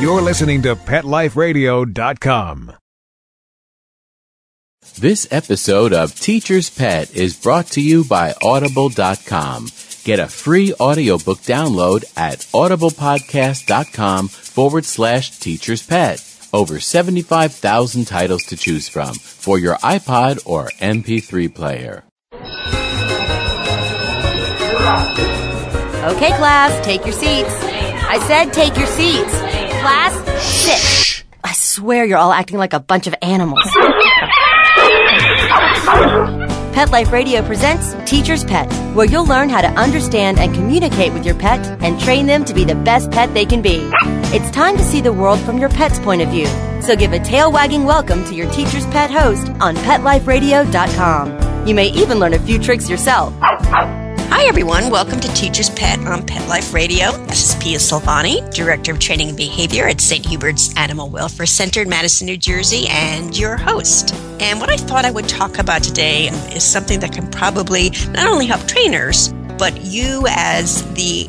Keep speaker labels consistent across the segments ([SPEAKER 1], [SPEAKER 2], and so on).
[SPEAKER 1] You're listening to PetLifeRadio.com.
[SPEAKER 2] This episode of Teacher's Pet is brought to you by Audible.com. Get a free audiobook download at audiblepodcast.com forward slash teacher's pet. Over 75,000 titles to choose from for your iPod or MP3 player.
[SPEAKER 3] Okay, class, take your seats. I said take your seats. Class, sit. I swear you're all acting like a bunch of animals. Pet Life Radio presents Teacher's Pet, where you'll learn how to understand and communicate with your pet and train them to be the best pet they can be. It's time to see the world from your pet's point of view. So give a tail wagging welcome to your Teacher's Pet host on PetLifeRadio.com. You may even learn a few tricks yourself.
[SPEAKER 4] Hi, everyone. Welcome to Teacher's Pet on Pet Life Radio. This is Pia Silvani, Director of Training and Behavior at St. Hubert's Animal Welfare Center in Madison, New Jersey, and your host. And what I thought I would talk about today is something that can probably not only help trainers, but you as the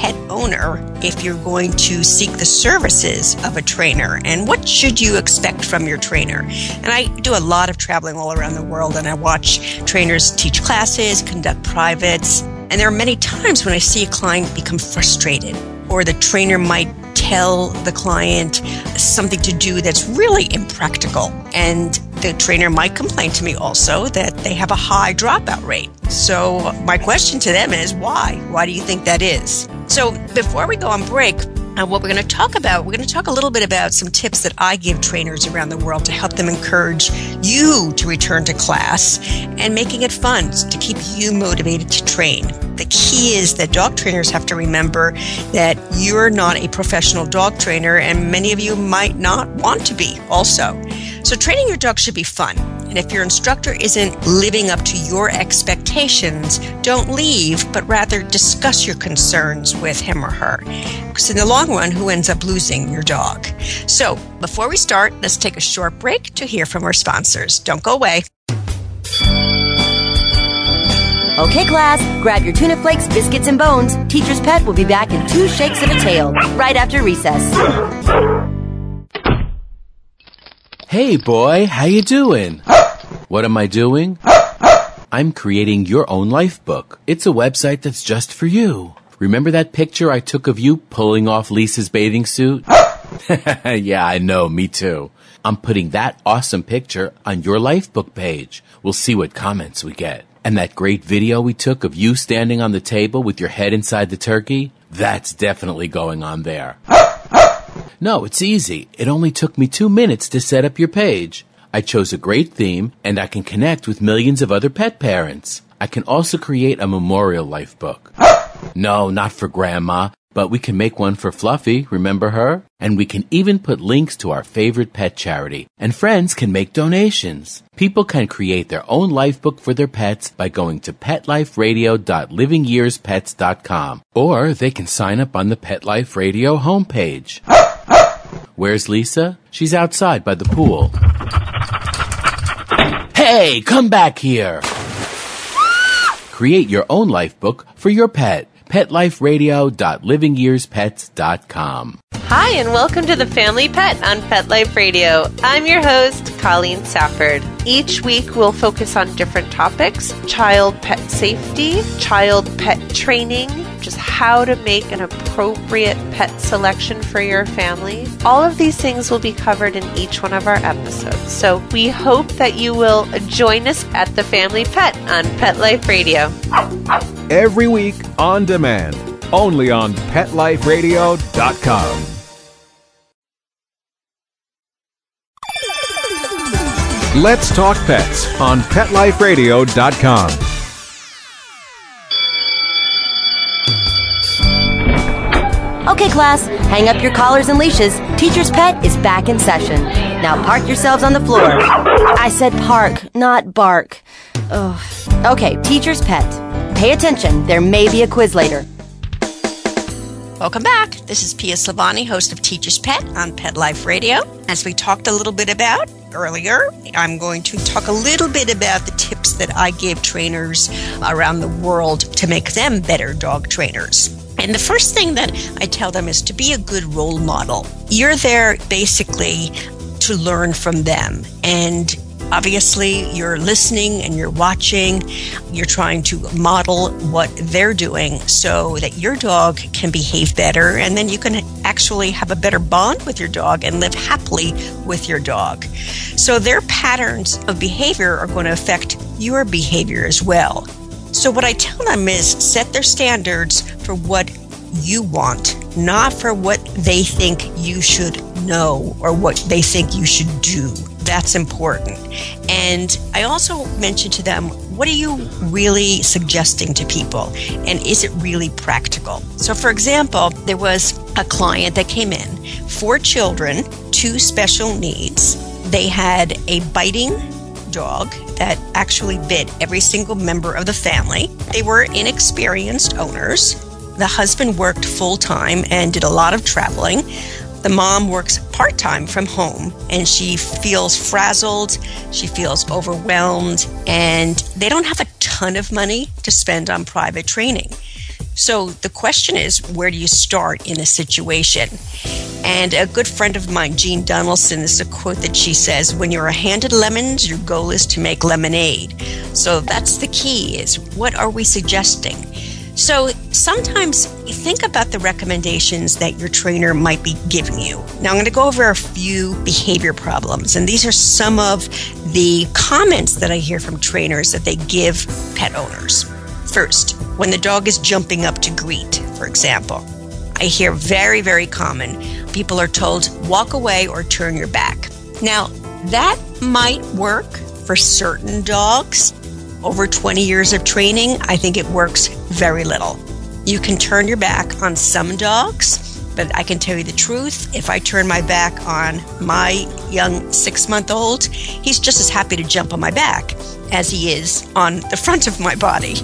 [SPEAKER 4] pet owner if you're going to seek the services of a trainer? And what should you expect from your trainer? And i do a lot of traveling all around the world and i watch trainers teach classes conduct privates. And there are many times when i see a client become frustrated or the trainer might tell the client something to do that's really impractical and the trainer might complain to me also that they have a high dropout rate. So, my question to them is why? Why do you think that is? So, before we go on break, uh, what we're going to talk about, we're going to talk a little bit about some tips that I give trainers around the world to help them encourage you to return to class and making it fun to keep you motivated to train. The key is that dog trainers have to remember that you're not a professional dog trainer, and many of you might not want to be also. So, training your dog should be fun. And if your instructor isn't living up to your expectations, don't leave, but rather discuss your concerns with him or her. Because in the long run, who ends up losing your dog? So, before we start, let's take a short break to hear from our sponsors. Don't go away.
[SPEAKER 3] Okay, class, grab your tuna flakes, biscuits, and bones. Teacher's Pet will be back in two shakes of a tail, right after recess.
[SPEAKER 2] Hey boy, how you doing? What am I doing? I'm creating your own life book. It's a website that's just for you. Remember that picture I took of you pulling off Lisa's bathing suit? yeah, I know, me too. I'm putting that awesome picture on your life book page. We'll see what comments we get. And that great video we took of you standing on the table with your head inside the turkey? That's definitely going on there. No, it's easy. It only took me two minutes to set up your page. I chose a great theme and I can connect with millions of other pet parents. I can also create a memorial life book. No, not for grandma, but we can make one for Fluffy, remember her? And we can even put links to our favorite pet charity. And friends can make donations. People can create their own life book for their pets by going to petliferadio.livingyearspets.com. Or they can sign up on the Pet Life Radio homepage. Where's Lisa? She's outside by the pool. Hey, come back here! Create your own life book for your pet. PetLifeRadio.livingyearspets.com.
[SPEAKER 5] Hi, and welcome to the Family Pet on Pet Life Radio. I'm your host, Colleen Safford. Each week, we'll focus on different topics child pet safety, child pet training, just how to make an appropriate pet selection for your family. All of these things will be covered in each one of our episodes. So we hope that you will join us at the Family Pet on Pet Life Radio.
[SPEAKER 1] Every week on demand, only on PetLifeRadio.com. Let's Talk Pets on PetLifeRadio.com.
[SPEAKER 3] Okay, class, hang up your collars and leashes. Teacher's Pet is back in session. Now park yourselves on the floor. I said park, not bark. Ugh. Okay, Teacher's Pet. Pay attention, there may be a quiz later.
[SPEAKER 4] Welcome back. This is Pia Silvani, host of Teacher's Pet on Pet Life Radio. As we talked a little bit about earlier, I'm going to talk a little bit about the tips that I give trainers around the world to make them better dog trainers. And the first thing that I tell them is to be a good role model. You're there basically to learn from them. And obviously, you're listening and you're watching. You're trying to model what they're doing so that your dog can behave better. And then you can actually have a better bond with your dog and live happily with your dog. So, their patterns of behavior are going to affect your behavior as well. So, what I tell them is set their standards for what you want, not for what they think you should know or what they think you should do. That's important. And I also mentioned to them, what are you really suggesting to people? And is it really practical? So, for example, there was a client that came in, four children, two special needs. They had a biting dog that actually bit every single member of the family. They were inexperienced owners. The husband worked full time and did a lot of traveling. The mom works part time from home and she feels frazzled, she feels overwhelmed, and they don't have a ton of money to spend on private training. So the question is, where do you start in a situation? And a good friend of mine, Jean Donaldson, this is a quote that she says, "When you're handed lemons, your goal is to make lemonade." So that's the key: is what are we suggesting? So sometimes think about the recommendations that your trainer might be giving you. Now I'm going to go over a few behavior problems, and these are some of the comments that I hear from trainers that they give pet owners. First, when the dog is jumping up to greet, for example. I hear very, very common. People are told, walk away or turn your back. Now, that might work for certain dogs. Over 20 years of training, I think it works very little. You can turn your back on some dogs, but I can tell you the truth. If I turn my back on my young six month old, he's just as happy to jump on my back as he is on the front of my body.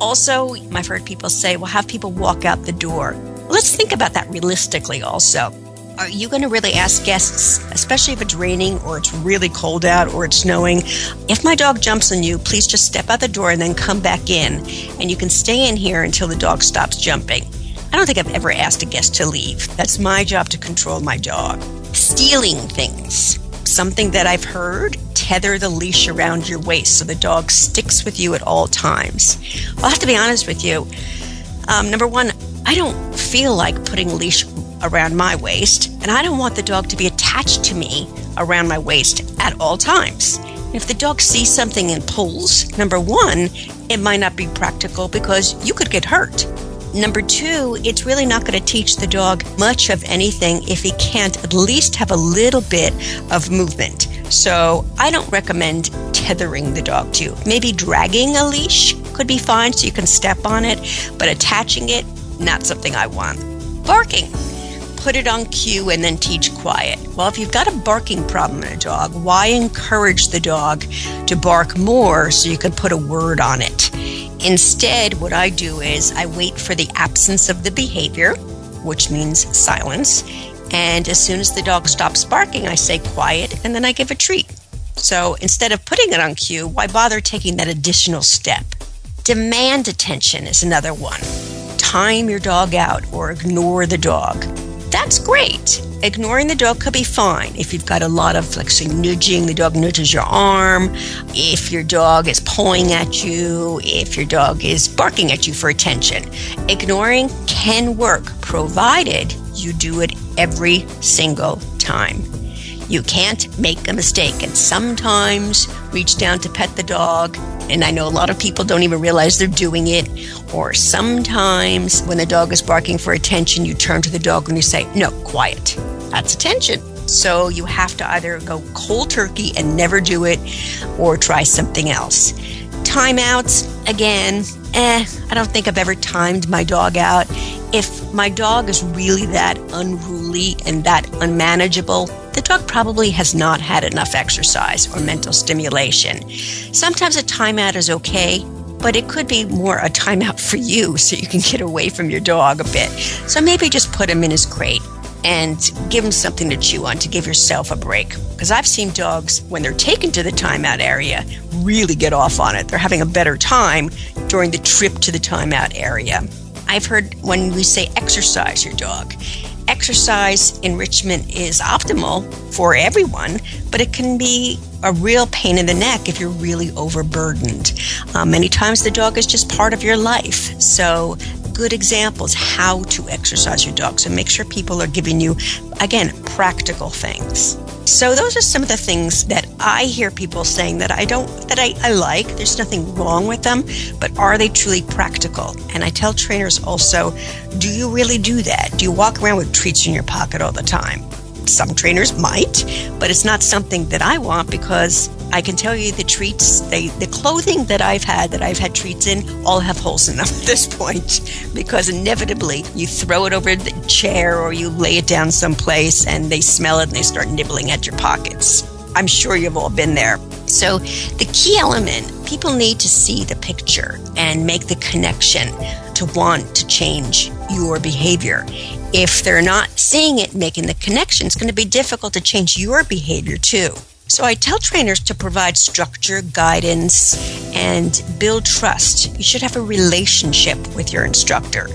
[SPEAKER 4] Also, I've heard people say, well, have people walk out the door. Let's think about that realistically also. Are you going to really ask guests, especially if it's raining or it's really cold out or it's snowing, if my dog jumps on you, please just step out the door and then come back in and you can stay in here until the dog stops jumping? I don't think I've ever asked a guest to leave. That's my job to control my dog. Stealing things. Something that I've heard tether the leash around your waist so the dog sticks with you at all times. I'll have to be honest with you. Um, number one, I don't feel like putting leash around my waist, and I don't want the dog to be attached to me around my waist at all times. If the dog sees something and pulls, number one, it might not be practical because you could get hurt. Number two, it's really not going to teach the dog much of anything if he can't at least have a little bit of movement. So I don't recommend tethering the dog to. Maybe dragging a leash could be fine so you can step on it, but attaching it, not something I want. Barking. Put it on cue and then teach quiet. Well, if you've got a barking problem in a dog, why encourage the dog to bark more so you can put a word on it? Instead, what I do is I wait for the absence of the behavior, which means silence, and as soon as the dog stops barking, I say quiet and then I give a treat. So instead of putting it on cue, why bother taking that additional step? Demand attention is another one. Time your dog out or ignore the dog. That's great. Ignoring the dog could be fine if you've got a lot of like say nudging, the dog nudges your arm, if your dog is pawing at you, if your dog is barking at you for attention. Ignoring can work provided you do it every single time. You can't make a mistake and sometimes reach down to pet the dog. And I know a lot of people don't even realize they're doing it. Or sometimes when the dog is barking for attention, you turn to the dog and you say, No, quiet. That's attention. So you have to either go cold turkey and never do it or try something else. Timeouts, again, eh, I don't think I've ever timed my dog out. If my dog is really that unruly and that unmanageable, the dog probably has not had enough exercise or mental stimulation. Sometimes a timeout is okay, but it could be more a timeout for you so you can get away from your dog a bit. So maybe just put him in his crate and give him something to chew on to give yourself a break. Because I've seen dogs, when they're taken to the timeout area, really get off on it. They're having a better time during the trip to the timeout area. I've heard when we say exercise your dog, exercise enrichment is optimal for everyone, but it can be a real pain in the neck if you're really overburdened. Uh, many times the dog is just part of your life. So, good examples how to exercise your dog. So, make sure people are giving you, again, practical things. So those are some of the things that I hear people saying that I don't that I, I like. There's nothing wrong with them, but are they truly practical? And I tell trainers also, do you really do that? Do you walk around with treats in your pocket all the time? Some trainers might, but it's not something that I want because I can tell you the treats, they, the clothing that I've had, that I've had treats in, all have holes in them at this point because inevitably you throw it over the chair or you lay it down someplace and they smell it and they start nibbling at your pockets. I'm sure you've all been there. So, the key element people need to see the picture and make the connection to want to change your behavior. If they're not seeing it, making the connection, it's going to be difficult to change your behavior too. So I tell trainers to provide structure, guidance, and build trust. You should have a relationship with your instructor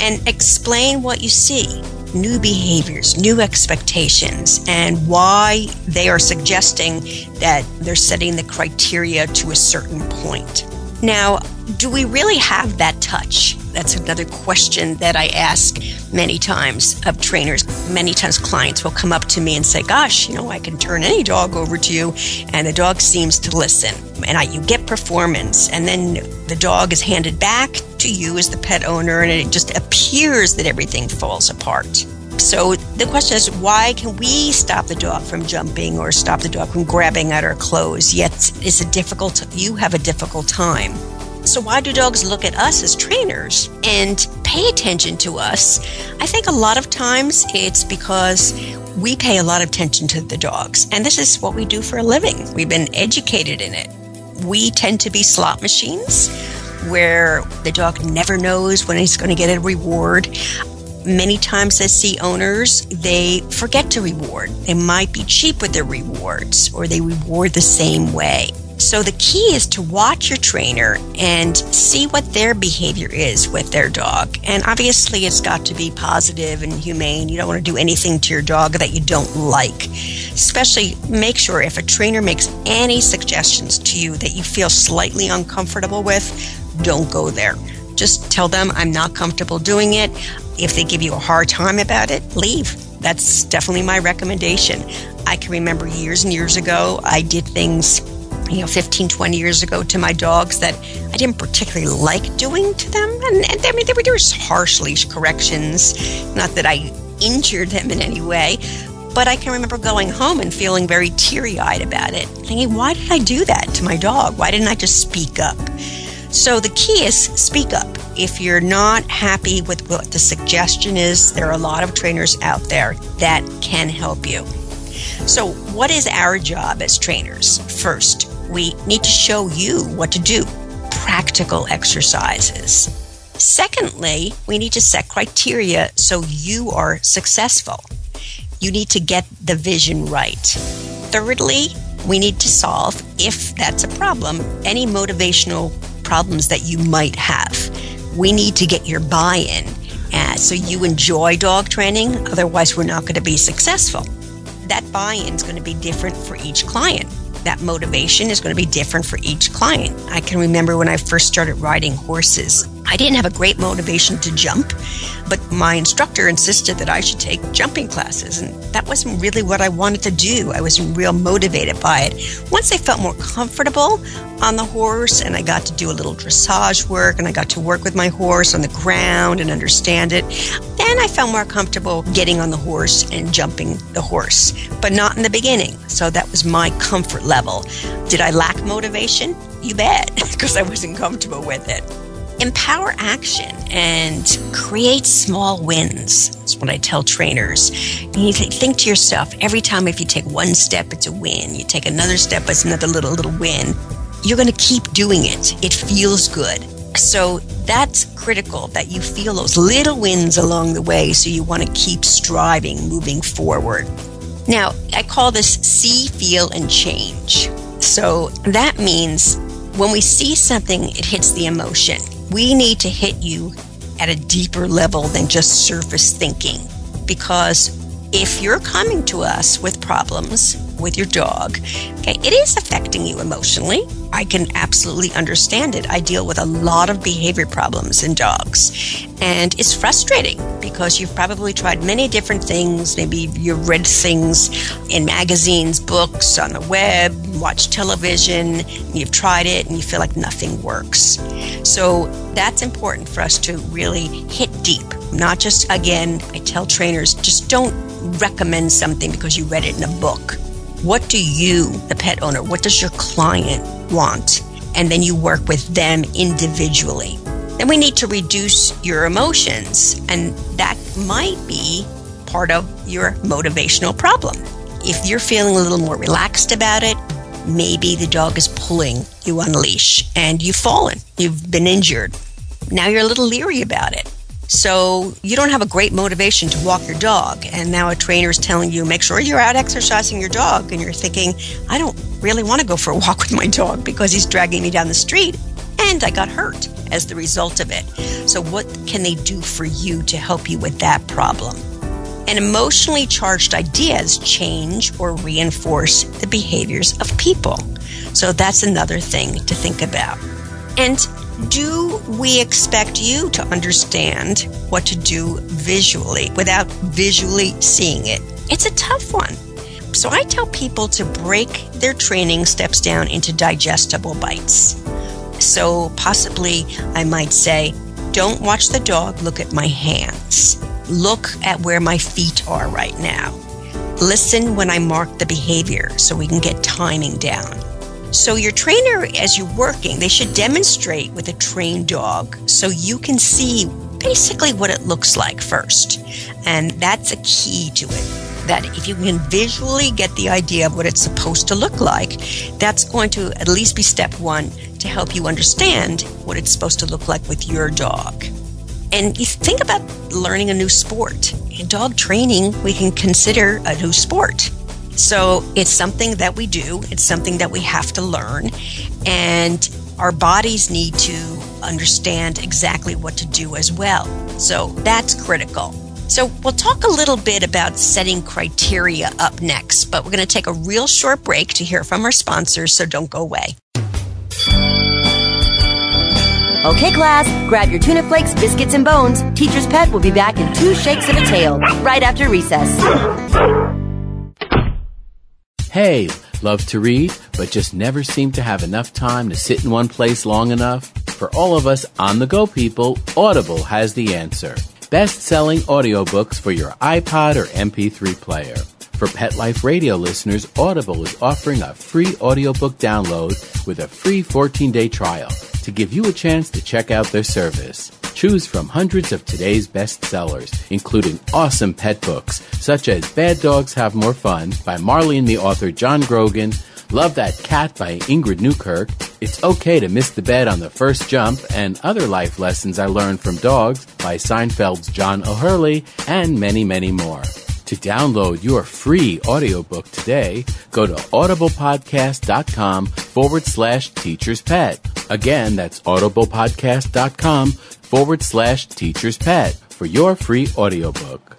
[SPEAKER 4] and explain what you see new behaviors, new expectations, and why they are suggesting that they're setting the criteria to a certain point. Now, do we really have that touch? That's another question that I ask many times of trainers. Many times clients will come up to me and say, Gosh, you know, I can turn any dog over to you, and the dog seems to listen. And I, you get performance, and then the dog is handed back to you as the pet owner, and it just appears that everything falls apart. So the question is, why can we stop the dog from jumping or stop the dog from grabbing at our clothes? Yet it's a difficult. You have a difficult time. So, why do dogs look at us as trainers and pay attention to us? I think a lot of times it's because we pay a lot of attention to the dogs, and this is what we do for a living. We've been educated in it. We tend to be slot machines where the dog never knows when he's going to get a reward. Many times I see owners, they forget to reward. They might be cheap with their rewards or they reward the same way. So the key is to watch your trainer and see what their behavior is with their dog. And obviously, it's got to be positive and humane. You don't want to do anything to your dog that you don't like. Especially make sure if a trainer makes any suggestions to you that you feel slightly uncomfortable with, don't go there. Just tell them I'm not comfortable doing it. If they give you a hard time about it, leave. That's definitely my recommendation. I can remember years and years ago, I did things you know 15 20 years ago to my dogs that i didn't particularly like doing to them and, and i mean there were, harsh leash corrections not that i injured them in any way but I can remember going home and feeling very teary eyed about it, thinking, why did I do that to my dog? Why didn't I just speak up? So the key is speak up. If you're not happy with what the suggestion is, there are a lot of trainers out there that can help you. So, what is our job as trainers? First, we need to show you what to do practical exercises. Secondly, we need to set criteria so you are successful. You need to get the vision right. Thirdly, we need to solve, if that's a problem, any motivational problems that you might have. We need to get your buy in uh, so you enjoy dog training, otherwise, we're not going to be successful. That buy in is going to be different for each client that motivation is going to be different for each client. I can remember when I first started riding horses, I didn't have a great motivation to jump, but my instructor insisted that I should take jumping classes, and that wasn't really what I wanted to do. I wasn't real motivated by it. Once I felt more comfortable on the horse and I got to do a little dressage work and I got to work with my horse on the ground and understand it, then I felt more comfortable getting on the horse and jumping the horse, but not in the beginning. So that was my comfort level. Did I lack motivation? You bet, because I wasn't comfortable with it empower action and create small wins. That's what I tell trainers. You need to think to yourself every time if you take one step, it's a win. You take another step, it's another little, little win. You're going to keep doing it. It feels good. So that's critical that you feel those little wins along the way so you want to keep striving, moving forward. Now, I call this see, feel, and change. So that means when we see something, it hits the emotion we need to hit you at a deeper level than just surface thinking. Because if you're coming to us with problems with your dog, okay, it is affecting you emotionally. I can absolutely understand it. I deal with a lot of behavior problems in dogs. And it's frustrating because you've probably tried many different things. Maybe you've read things in magazines, books, on the web, watched television, you've tried it and you feel like nothing works. So that's important for us to really hit deep. Not just, again, I tell trainers, just don't recommend something because you read it in a book. What do you, the pet owner, what does your client want? And then you work with them individually. Then we need to reduce your emotions, and that might be part of your motivational problem. If you're feeling a little more relaxed about it, maybe the dog is pulling you on leash and you've fallen, you've been injured. Now you're a little leery about it. So you don't have a great motivation to walk your dog. And now a trainer is telling you, make sure you're out exercising your dog. And you're thinking, I don't really want to go for a walk with my dog because he's dragging me down the street. And I got hurt as the result of it. So, what can they do for you to help you with that problem? And emotionally charged ideas change or reinforce the behaviors of people. So, that's another thing to think about. And do we expect you to understand what to do visually without visually seeing it? It's a tough one. So I tell people to break their training steps down into digestible bites. So possibly I might say, don't watch the dog, look at my hands. Look at where my feet are right now. Listen when I mark the behavior so we can get timing down. So, your trainer, as you're working, they should demonstrate with a trained dog so you can see basically what it looks like first. And that's a key to it. That if you can visually get the idea of what it's supposed to look like, that's going to at least be step one to help you understand what it's supposed to look like with your dog. And you think about learning a new sport. In dog training, we can consider a new sport. So it's something that we do, it's something that we have to learn, and our bodies need to understand exactly what to do as well. So that's critical. So we'll talk a little bit about setting criteria up next, but we're going to take a real short break to hear from our sponsors, so don't go away.
[SPEAKER 3] Okay, class, grab your tuna flakes, biscuits, and bones. Teacher's Pet will be back in two shakes of a tail right after recess.
[SPEAKER 2] Hey, love to read, but just never seem to have enough time to sit in one place long enough? For all of us on the go people, Audible has the answer. Best selling audiobooks for your iPod or MP3 player. For Pet Life Radio listeners, Audible is offering a free audiobook download with a free 14 day trial to give you a chance to check out their service. Choose from hundreds of today's bestsellers, including awesome pet books such as Bad Dogs Have More Fun by Marley and Me author John Grogan, Love That Cat by Ingrid Newkirk, It's Okay to Miss the Bed on the First Jump, and Other Life Lessons I Learned from Dogs by Seinfeld's John O'Hurley, and many, many more. To download your free audiobook today, go to audiblepodcast.com forward slash teacher's pet. Again, that's audiblepodcast.com forward slash teacher's pet for your free audiobook.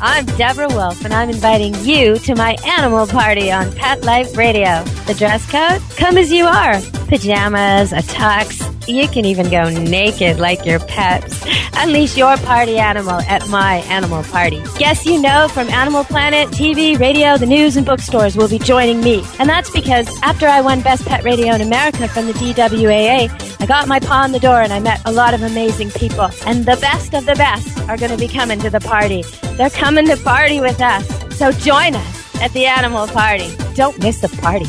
[SPEAKER 6] I'm Deborah Wolfe, and I'm inviting you to my animal party on Pet Life Radio. The dress code? Come as you are. Pajamas, a tux. You can even go naked like your pets. Unleash your party animal at my animal party. Guests you know from Animal Planet, TV, radio, the news, and bookstores will be joining me. And that's because after I won Best Pet Radio in America from the DWAA, I got my paw in the door and I met a lot of amazing people. And the best of the best are going to be coming to the party. They're coming to party with us. So join us at the animal party. Don't miss the party.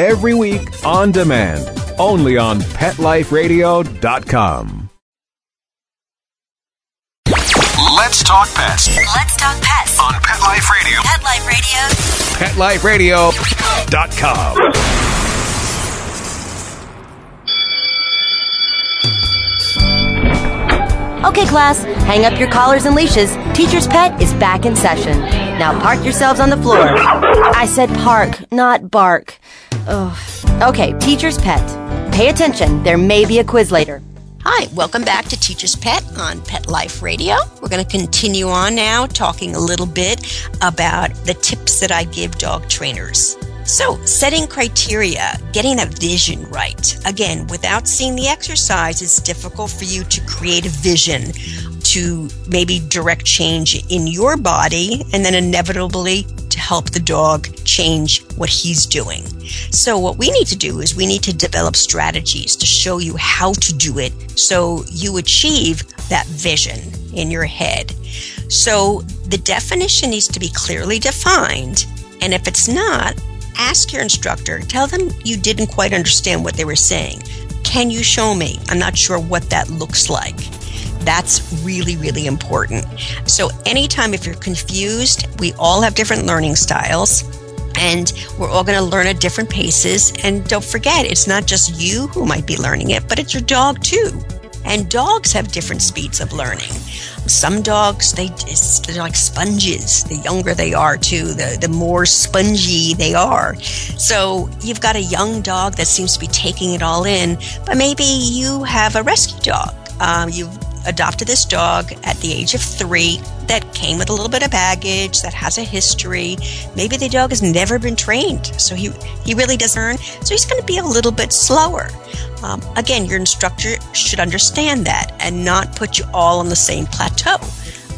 [SPEAKER 1] Every week on demand, only on PetLifeRadio.com.
[SPEAKER 7] Let's talk pets
[SPEAKER 3] Let's talk pets
[SPEAKER 7] on Pet Life Radio.
[SPEAKER 3] Pet Life Radio.
[SPEAKER 1] PetLifeRadio.com.
[SPEAKER 3] Okay, class, hang up your collars and leashes. Teacher's Pet is back in session. Now park yourselves on the floor. I said park, not bark. Ugh. Okay, Teacher's Pet. Pay attention, there may be a quiz later.
[SPEAKER 4] Hi, welcome back to Teacher's Pet on Pet Life Radio. We're going to continue on now talking a little bit about the tips that I give dog trainers. So, setting criteria, getting a vision right. Again, without seeing the exercise, it's difficult for you to create a vision to maybe direct change in your body and then inevitably to help the dog change what he's doing. So, what we need to do is we need to develop strategies to show you how to do it so you achieve that vision in your head. So, the definition needs to be clearly defined. And if it's not, ask your instructor. Tell them you didn't quite understand what they were saying. Can you show me? I'm not sure what that looks like. That's really, really important. So, anytime if you're confused, we all have different learning styles and we're all going to learn at different paces. And don't forget, it's not just you who might be learning it, but it's your dog too. And dogs have different speeds of learning. Some dogs, they it's, they're like sponges. The younger they are, too, the the more spongy they are. So you've got a young dog that seems to be taking it all in, but maybe you have a rescue dog. Um, you've adopted this dog at the age of three that came with a little bit of baggage, that has a history. Maybe the dog has never been trained, so he, he really doesn't learn. So he's going to be a little bit slower. Um, again, your instructor should understand that and not put you all on the same plateau.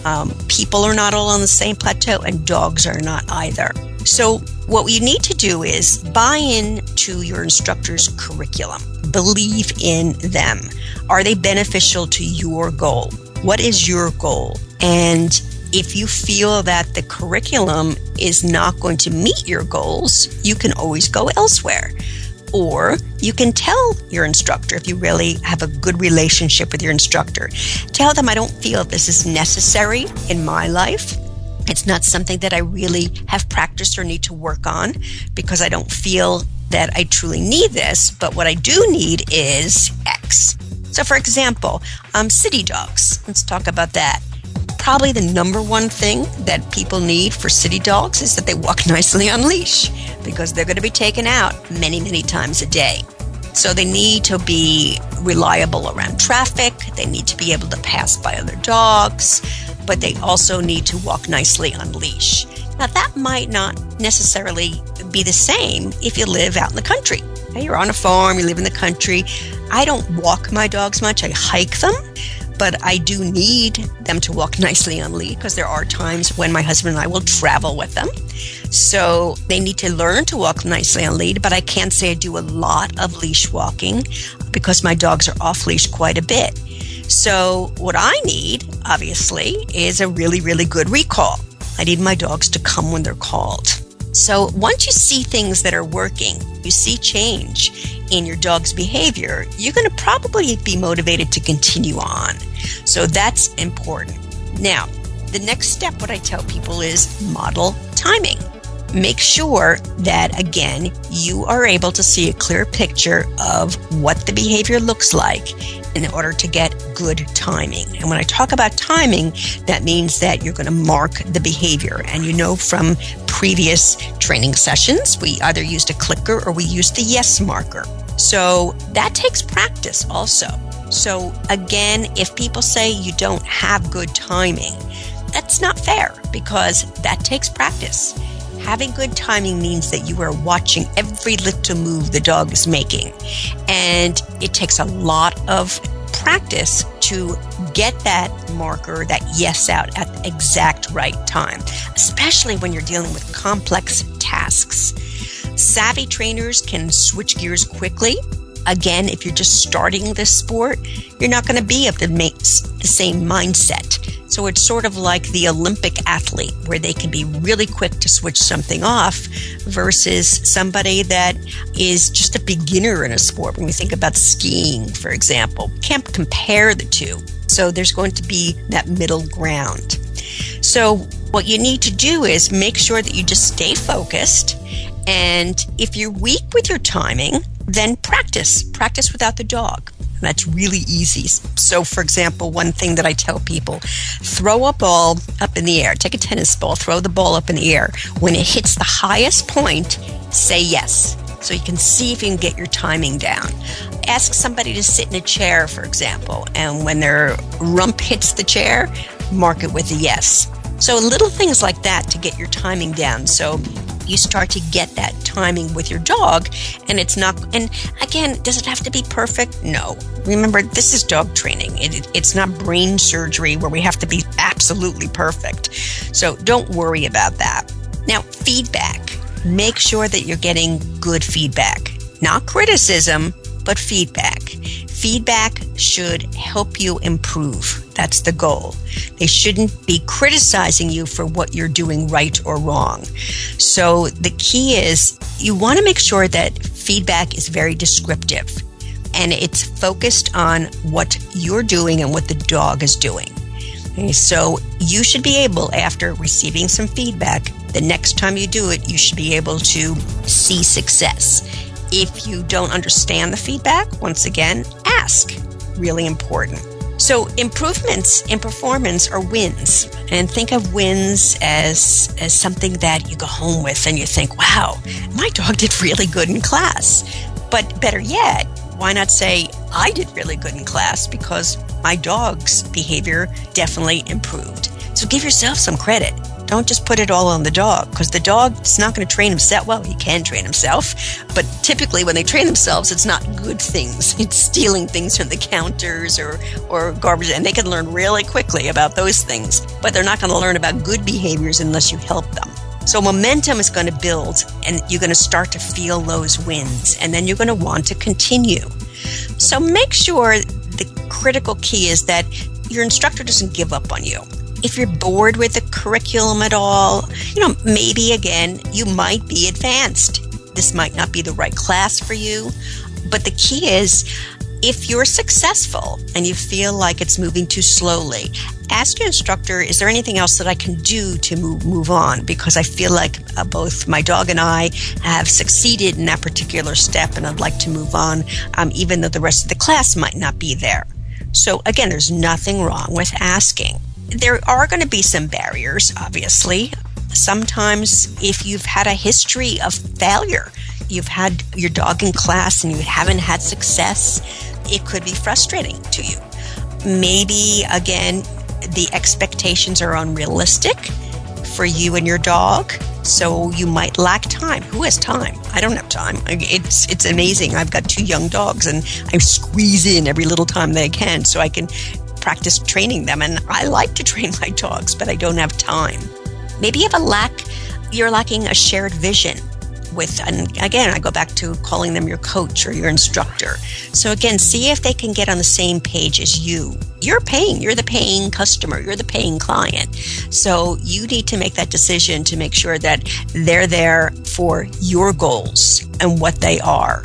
[SPEAKER 4] Um, people are not all on the same plateau, and dogs are not either. So, what you need to do is buy in to your instructor's curriculum, believe in them. Are they beneficial to your goal? What is your goal? And if you feel that the curriculum is not going to meet your goals, you can always go elsewhere. Or you can tell your instructor if you really have a good relationship with your instructor. Tell them, I don't feel this is necessary in my life. It's not something that I really have practiced or need to work on because I don't feel that I truly need this. But what I do need is X. So, for example, um, city dogs. Let's talk about that probably the number one thing that people need for city dogs is that they walk nicely on leash because they're going to be taken out many, many times a day. So they need to be reliable around traffic. They need to be able to pass by other dogs, but they also need to walk nicely on leash. Now that might not necessarily be the same if you live out in the country. You're on a farm, you live in the country. I don't walk my dogs much. I hike them but I do need them to walk nicely on lead because there are times when my husband and I will travel with them. So they need to learn to walk nicely on lead, but I can't say I do a lot of leash walking because my dogs are off leash quite a bit. So what I need, obviously, is a really, really good recall. I need my dogs to come when they're called. So once you see things that are working, you see change in your dog's behavior, you're going to probably be motivated to continue on. So that's important. Now, the next step, what I tell people is model timing. Make sure that, again, you are able to see a clear picture of what the behavior looks like in order to get good timing. And when I talk about timing, that means that you're going to mark the behavior. And you know from previous training sessions, we either used a clicker or we used the yes marker. So that takes practice also. So, again, if people say you don't have good timing, that's not fair because that takes practice. Having good timing means that you are watching every little move the dog is making. And it takes a lot of practice to get that marker, that yes out at the exact right time, especially when you're dealing with complex tasks. Savvy trainers can switch gears quickly. Again, if you're just starting this sport, you're not going to be of the, the same mindset. So it's sort of like the Olympic athlete where they can be really quick to switch something off versus somebody that is just a beginner in a sport. When we think about skiing, for example, can't compare the two. So there's going to be that middle ground. So what you need to do is make sure that you just stay focused. And if you're weak with your timing, then practice. Practice without the dog. That's really easy. So, for example, one thing that I tell people throw a ball up in the air. Take a tennis ball, throw the ball up in the air. When it hits the highest point, say yes. So you can see if you can get your timing down. Ask somebody to sit in a chair, for example, and when their rump hits the chair, mark it with a yes. So little things like that to get your timing down. So you start to get that timing with your dog and it's not and again does it have to be perfect? No. Remember this is dog training. It, it's not brain surgery where we have to be absolutely perfect. So don't worry about that. Now feedback. Make sure that you're getting good feedback. Not criticism but feedback feedback should help you improve. That's the goal. They shouldn't be criticizing you for what you're doing right or wrong. So the key is you want to make sure that feedback is very descriptive and it's focused on what you're doing and what the dog is doing. Okay, so you should be able, after receiving some feedback, the next time you do it, you should be able to see success. If you don't understand the feedback, once again, ask. Really important. So improvements in performance are wins. And think of wins as as something that you go home with and you think, "Wow, my dog did really good in class." But better yet, why not say, "I did really good in class because my dog's behavior definitely improved." So give yourself some credit. Don't just put it all on the dog because the dog is not going to train himself. Well, he can train himself, but typically when they train themselves, it's not good things. It's stealing things from the counters or, or garbage, and they can learn really quickly about those things, but they're not going to learn about good behaviors unless you help them. So momentum is going to build and you're going to start to feel those wins and then you're going to want to continue. So make sure the critical key is that your instructor doesn't give up on you if you're bored with the curriculum at all, you know, maybe again, you might be advanced. This might not be the right class for you. But the key is if you're successful and you feel like it's moving too slowly, ask your instructor, is there anything else that I can do to move, move on? Because I feel like uh, both my dog and I have succeeded in that particular step and I'd like to move on, um, even though the rest of the class might not be there. So again, there's nothing wrong with asking there are going to be some barriers, obviously. Sometimes, if you've had a history of failure, you've had your dog in class and you haven't had success, it could be frustrating to you. Maybe, again, the expectations are unrealistic for you and your dog. So you might lack time. Who has time? I don't have time. It's it's amazing. I've got two young dogs, and I squeeze in every little time that I can so I can practice training them. And I like to train my dogs, but I don't have time. Maybe you have a lack, you're lacking a shared vision with, and again, I go back to calling them your coach or your instructor. So again, see if they can get on the same page as you. You're paying, you're the paying customer, you're the paying client. So you need to make that decision to make sure that they're there for your goals and what they are.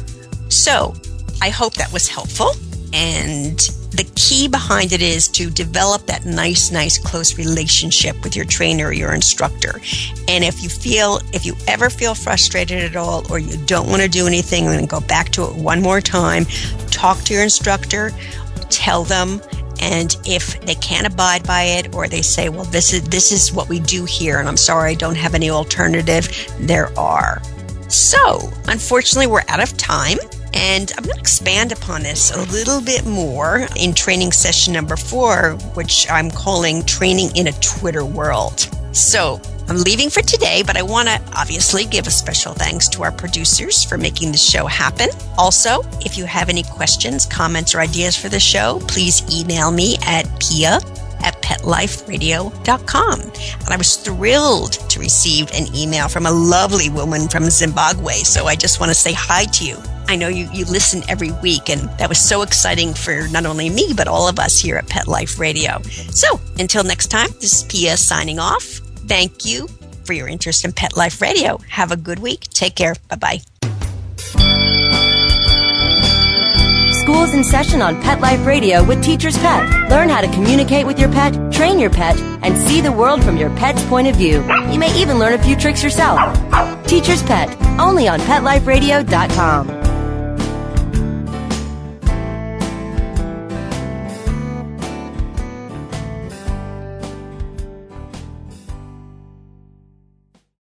[SPEAKER 4] So I hope that was helpful. And the key behind it is to develop that nice, nice, close relationship with your trainer or your instructor. And if you feel, if you ever feel frustrated at all or you don't want to do anything, then go back to it one more time. Talk to your instructor, tell them and if they can't abide by it or they say well this is this is what we do here and i'm sorry i don't have any alternative there are so unfortunately we're out of time And I'm going to expand upon this a little bit more in training session number four, which I'm calling Training in a Twitter World. So I'm leaving for today, but I want to obviously give a special thanks to our producers for making the show happen. Also, if you have any questions, comments, or ideas for the show, please email me at pia at petliferadio.com. And I was thrilled to receive an email from a lovely woman from Zimbabwe. So I just want to say hi to you. I know you, you listen every week, and that was so exciting for not only me, but all of us here at Pet Life Radio. So until next time, this is Pia signing off. Thank you for your interest in Pet Life Radio. Have a good week. Take care. Bye bye.
[SPEAKER 3] School's in session on Pet Life Radio with Teacher's Pet. Learn how to communicate with your pet, train your pet, and see the world from your pet's point of view. You may even learn a few tricks yourself. Teacher's Pet, only on PetLifeRadio.com.